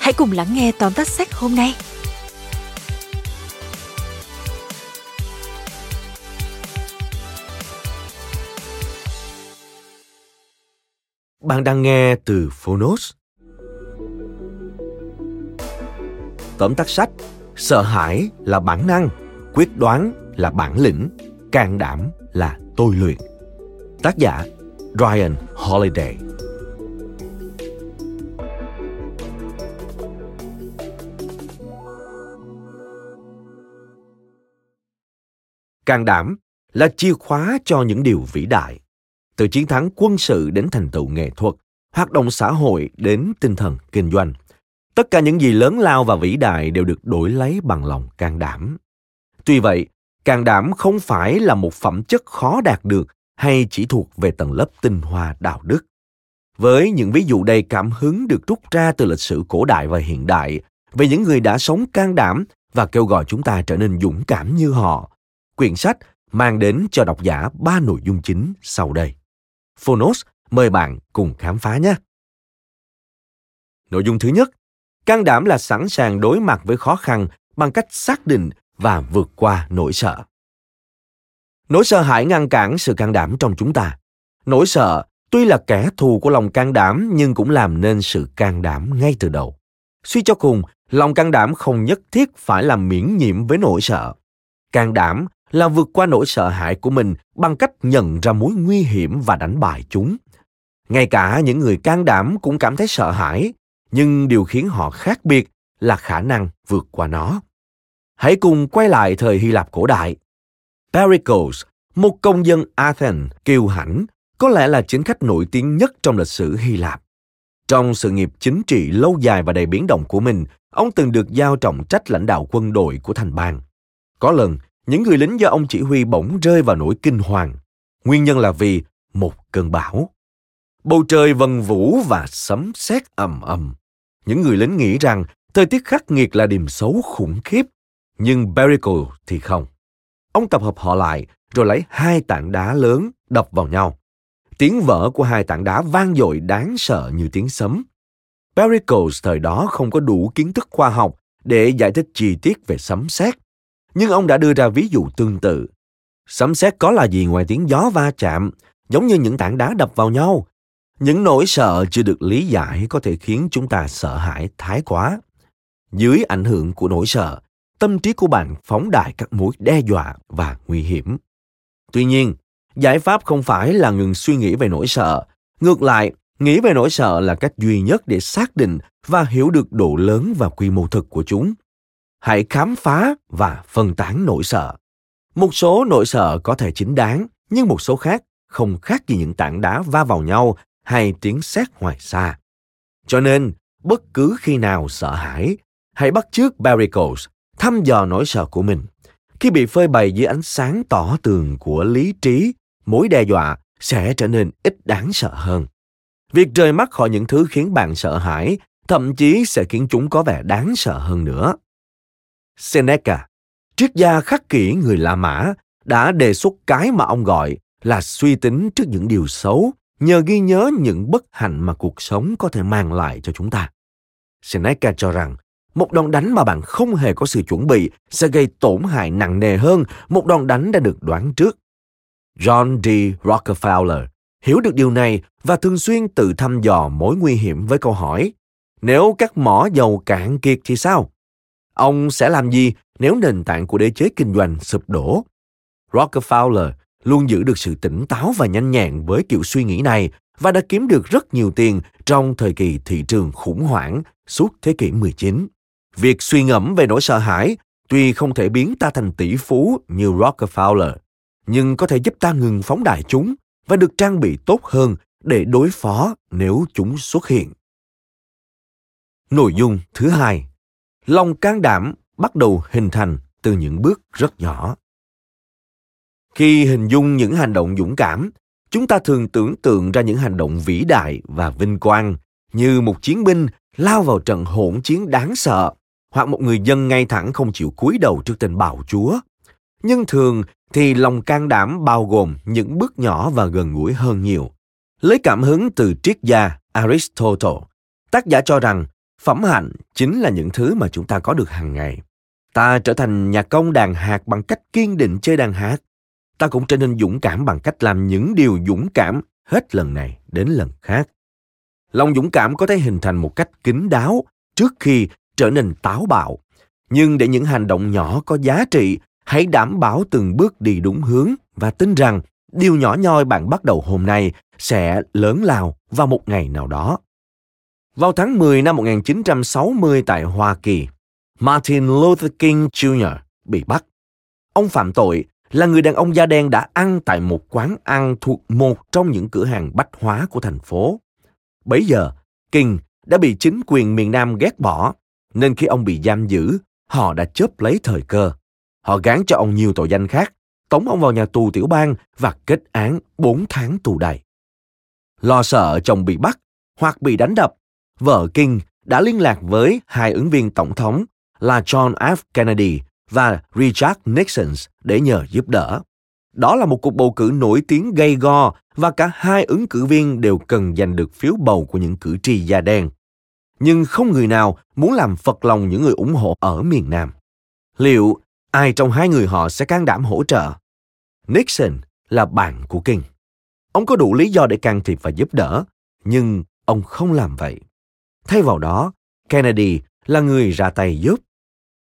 Hãy cùng lắng nghe tóm tắt sách hôm nay. Bạn đang nghe từ Phonos. Tóm tắt sách Sợ hãi là bản năng, quyết đoán là bản lĩnh, can đảm là tôi luyện. Tác giả Ryan Holiday Can đảm là chìa khóa cho những điều vĩ đại, từ chiến thắng quân sự đến thành tựu nghệ thuật, hoạt động xã hội đến tinh thần kinh doanh. Tất cả những gì lớn lao và vĩ đại đều được đổi lấy bằng lòng can đảm. Tuy vậy, can đảm không phải là một phẩm chất khó đạt được hay chỉ thuộc về tầng lớp tinh hoa đạo đức. Với những ví dụ đầy cảm hứng được rút ra từ lịch sử cổ đại và hiện đại về những người đã sống can đảm và kêu gọi chúng ta trở nên dũng cảm như họ, quyển sách mang đến cho độc giả ba nội dung chính sau đây. Phonos mời bạn cùng khám phá nhé. Nội dung thứ nhất, can đảm là sẵn sàng đối mặt với khó khăn bằng cách xác định và vượt qua nỗi sợ. Nỗi sợ hãi ngăn cản sự can đảm trong chúng ta. Nỗi sợ tuy là kẻ thù của lòng can đảm nhưng cũng làm nên sự can đảm ngay từ đầu. Suy cho cùng, lòng can đảm không nhất thiết phải làm miễn nhiễm với nỗi sợ. Can đảm là vượt qua nỗi sợ hãi của mình bằng cách nhận ra mối nguy hiểm và đánh bại chúng. Ngay cả những người can đảm cũng cảm thấy sợ hãi, nhưng điều khiến họ khác biệt là khả năng vượt qua nó. Hãy cùng quay lại thời hy lạp cổ đại. Pericles, một công dân athens, kiêu hãnh, có lẽ là chính khách nổi tiếng nhất trong lịch sử hy lạp. Trong sự nghiệp chính trị lâu dài và đầy biến động của mình, ông từng được giao trọng trách lãnh đạo quân đội của thành bang. Có lần những người lính do ông chỉ huy bỗng rơi vào nỗi kinh hoàng. Nguyên nhân là vì một cơn bão. Bầu trời vần vũ và sấm sét ầm ầm. Những người lính nghĩ rằng thời tiết khắc nghiệt là điểm xấu khủng khiếp, nhưng Pericle thì không. Ông tập hợp họ lại rồi lấy hai tảng đá lớn đập vào nhau. Tiếng vỡ của hai tảng đá vang dội đáng sợ như tiếng sấm. Pericles thời đó không có đủ kiến thức khoa học để giải thích chi tiết về sấm sét nhưng ông đã đưa ra ví dụ tương tự. Sấm sét có là gì ngoài tiếng gió va chạm, giống như những tảng đá đập vào nhau. Những nỗi sợ chưa được lý giải có thể khiến chúng ta sợ hãi thái quá. Dưới ảnh hưởng của nỗi sợ, tâm trí của bạn phóng đại các mối đe dọa và nguy hiểm. Tuy nhiên, giải pháp không phải là ngừng suy nghĩ về nỗi sợ. Ngược lại, nghĩ về nỗi sợ là cách duy nhất để xác định và hiểu được độ lớn và quy mô thực của chúng hãy khám phá và phân tán nỗi sợ. Một số nỗi sợ có thể chính đáng, nhưng một số khác không khác gì những tảng đá va vào nhau hay tiếng sét ngoài xa. Cho nên, bất cứ khi nào sợ hãi, hãy bắt chước Barricles thăm dò nỗi sợ của mình. Khi bị phơi bày dưới ánh sáng tỏ tường của lý trí, mối đe dọa sẽ trở nên ít đáng sợ hơn. Việc rời mắt khỏi những thứ khiến bạn sợ hãi thậm chí sẽ khiến chúng có vẻ đáng sợ hơn nữa. Seneca, triết gia khắc kỷ người La Mã, đã đề xuất cái mà ông gọi là suy tính trước những điều xấu nhờ ghi nhớ những bất hạnh mà cuộc sống có thể mang lại cho chúng ta. Seneca cho rằng một đòn đánh mà bạn không hề có sự chuẩn bị sẽ gây tổn hại nặng nề hơn một đòn đánh đã được đoán trước. John D. Rockefeller hiểu được điều này và thường xuyên tự thăm dò mối nguy hiểm với câu hỏi nếu các mỏ dầu cạn kiệt thì sao? Ông sẽ làm gì nếu nền tảng của đế chế kinh doanh sụp đổ? Rockefeller luôn giữ được sự tỉnh táo và nhanh nhẹn với kiểu suy nghĩ này và đã kiếm được rất nhiều tiền trong thời kỳ thị trường khủng hoảng suốt thế kỷ 19. Việc suy ngẫm về nỗi sợ hãi tuy không thể biến ta thành tỷ phú như Rockefeller, nhưng có thể giúp ta ngừng phóng đại chúng và được trang bị tốt hơn để đối phó nếu chúng xuất hiện. Nội dung thứ hai, lòng can đảm bắt đầu hình thành từ những bước rất nhỏ. Khi hình dung những hành động dũng cảm, chúng ta thường tưởng tượng ra những hành động vĩ đại và vinh quang như một chiến binh lao vào trận hỗn chiến đáng sợ hoặc một người dân ngay thẳng không chịu cúi đầu trước tên bạo chúa. Nhưng thường thì lòng can đảm bao gồm những bước nhỏ và gần gũi hơn nhiều. Lấy cảm hứng từ triết gia Aristotle, tác giả cho rằng phẩm hạnh chính là những thứ mà chúng ta có được hàng ngày. Ta trở thành nhà công đàn hạt bằng cách kiên định chơi đàn hạt. Ta cũng trở nên dũng cảm bằng cách làm những điều dũng cảm hết lần này đến lần khác. Lòng dũng cảm có thể hình thành một cách kín đáo trước khi trở nên táo bạo. Nhưng để những hành động nhỏ có giá trị, hãy đảm bảo từng bước đi đúng hướng và tin rằng điều nhỏ nhoi bạn bắt đầu hôm nay sẽ lớn lao vào một ngày nào đó. Vào tháng 10 năm 1960 tại Hoa Kỳ, Martin Luther King Jr. bị bắt. Ông phạm tội là người đàn ông da đen đã ăn tại một quán ăn thuộc một trong những cửa hàng bách hóa của thành phố. Bấy giờ, King đã bị chính quyền miền Nam ghét bỏ, nên khi ông bị giam giữ, họ đã chớp lấy thời cơ. Họ gán cho ông nhiều tội danh khác, tống ông vào nhà tù tiểu bang và kết án 4 tháng tù đầy. Lo sợ chồng bị bắt hoặc bị đánh đập, vợ King đã liên lạc với hai ứng viên tổng thống là John F. Kennedy và Richard Nixon để nhờ giúp đỡ. Đó là một cuộc bầu cử nổi tiếng gay go và cả hai ứng cử viên đều cần giành được phiếu bầu của những cử tri da đen. Nhưng không người nào muốn làm phật lòng những người ủng hộ ở miền Nam. Liệu ai trong hai người họ sẽ can đảm hỗ trợ? Nixon là bạn của King. Ông có đủ lý do để can thiệp và giúp đỡ, nhưng ông không làm vậy. Thay vào đó, Kennedy là người ra tay giúp.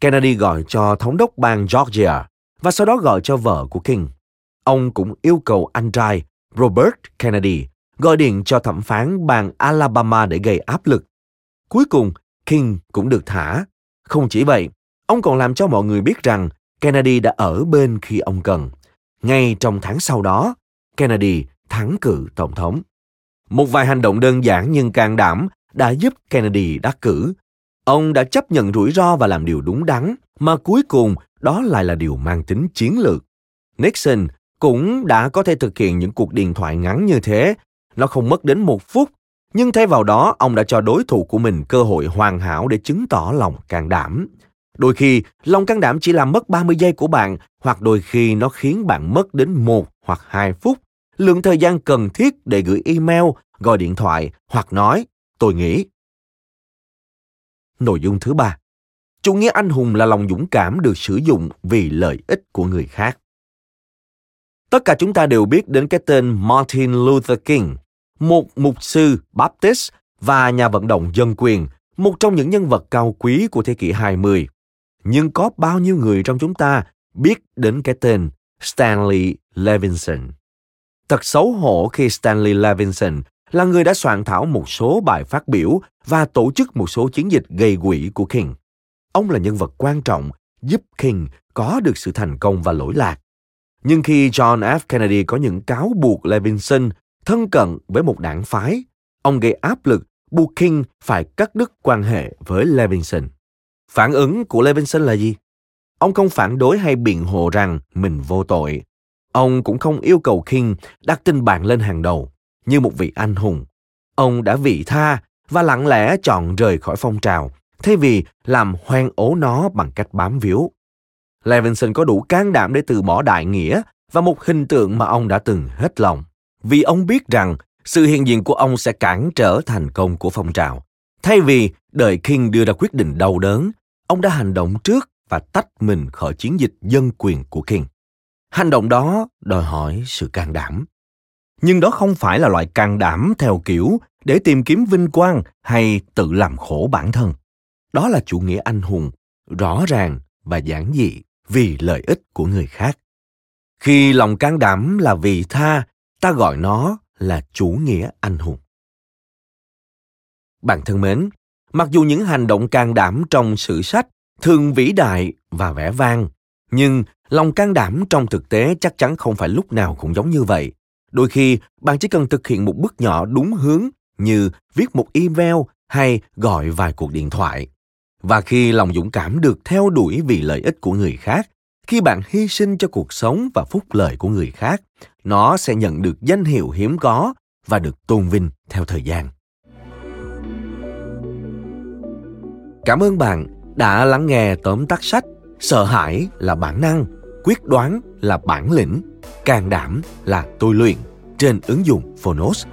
Kennedy gọi cho thống đốc bang Georgia và sau đó gọi cho vợ của King. Ông cũng yêu cầu anh trai Robert Kennedy gọi điện cho thẩm phán bang Alabama để gây áp lực. Cuối cùng, King cũng được thả. Không chỉ vậy, ông còn làm cho mọi người biết rằng Kennedy đã ở bên khi ông cần. Ngay trong tháng sau đó, Kennedy thắng cử tổng thống. Một vài hành động đơn giản nhưng can đảm đã giúp Kennedy đắc cử. Ông đã chấp nhận rủi ro và làm điều đúng đắn, mà cuối cùng đó lại là điều mang tính chiến lược. Nixon cũng đã có thể thực hiện những cuộc điện thoại ngắn như thế. Nó không mất đến một phút, nhưng thay vào đó ông đã cho đối thủ của mình cơ hội hoàn hảo để chứng tỏ lòng can đảm. Đôi khi, lòng can đảm chỉ làm mất 30 giây của bạn, hoặc đôi khi nó khiến bạn mất đến một hoặc hai phút, lượng thời gian cần thiết để gửi email, gọi điện thoại hoặc nói, tôi nghĩ. Nội dung thứ ba, chủ nghĩa anh hùng là lòng dũng cảm được sử dụng vì lợi ích của người khác. Tất cả chúng ta đều biết đến cái tên Martin Luther King, một mục sư Baptist và nhà vận động dân quyền, một trong những nhân vật cao quý của thế kỷ 20. Nhưng có bao nhiêu người trong chúng ta biết đến cái tên Stanley Levinson? Thật xấu hổ khi Stanley Levinson là người đã soạn thảo một số bài phát biểu và tổ chức một số chiến dịch gây quỹ của King. Ông là nhân vật quan trọng giúp King có được sự thành công và lỗi lạc. Nhưng khi John F. Kennedy có những cáo buộc Levinson thân cận với một đảng phái, ông gây áp lực buộc King phải cắt đứt quan hệ với Levinson. Phản ứng của Levinson là gì? Ông không phản đối hay biện hộ rằng mình vô tội. Ông cũng không yêu cầu King đặt tin bạn lên hàng đầu như một vị anh hùng. Ông đã vị tha và lặng lẽ chọn rời khỏi phong trào thay vì làm hoang ố nó bằng cách bám víu. Levinson có đủ can đảm để từ bỏ đại nghĩa và một hình tượng mà ông đã từng hết lòng. Vì ông biết rằng sự hiện diện của ông sẽ cản trở thành công của phong trào. Thay vì đợi King đưa ra quyết định đau đớn, ông đã hành động trước và tách mình khỏi chiến dịch dân quyền của King. Hành động đó đòi hỏi sự can đảm nhưng đó không phải là loại can đảm theo kiểu để tìm kiếm vinh quang hay tự làm khổ bản thân. Đó là chủ nghĩa anh hùng, rõ ràng và giản dị vì lợi ích của người khác. Khi lòng can đảm là vì tha, ta gọi nó là chủ nghĩa anh hùng. Bạn thân mến, mặc dù những hành động can đảm trong sử sách thường vĩ đại và vẻ vang, nhưng lòng can đảm trong thực tế chắc chắn không phải lúc nào cũng giống như vậy đôi khi, bạn chỉ cần thực hiện một bước nhỏ đúng hướng như viết một email hay gọi vài cuộc điện thoại. Và khi lòng dũng cảm được theo đuổi vì lợi ích của người khác, khi bạn hy sinh cho cuộc sống và phúc lợi của người khác, nó sẽ nhận được danh hiệu hiếm có và được tôn vinh theo thời gian. Cảm ơn bạn đã lắng nghe tóm tắt sách sợ hãi là bản năng quyết đoán là bản lĩnh can đảm là tôi luyện trên ứng dụng phonos.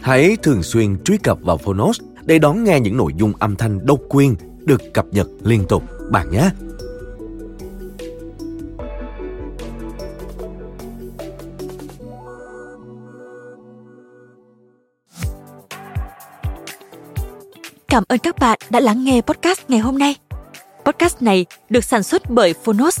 Hãy thường xuyên truy cập vào phonos để đón nghe những nội dung âm thanh độc quyền được cập nhật liên tục bạn nhé. Cảm ơn các bạn đã lắng nghe podcast ngày hôm nay. Podcast này được sản xuất bởi Phonos,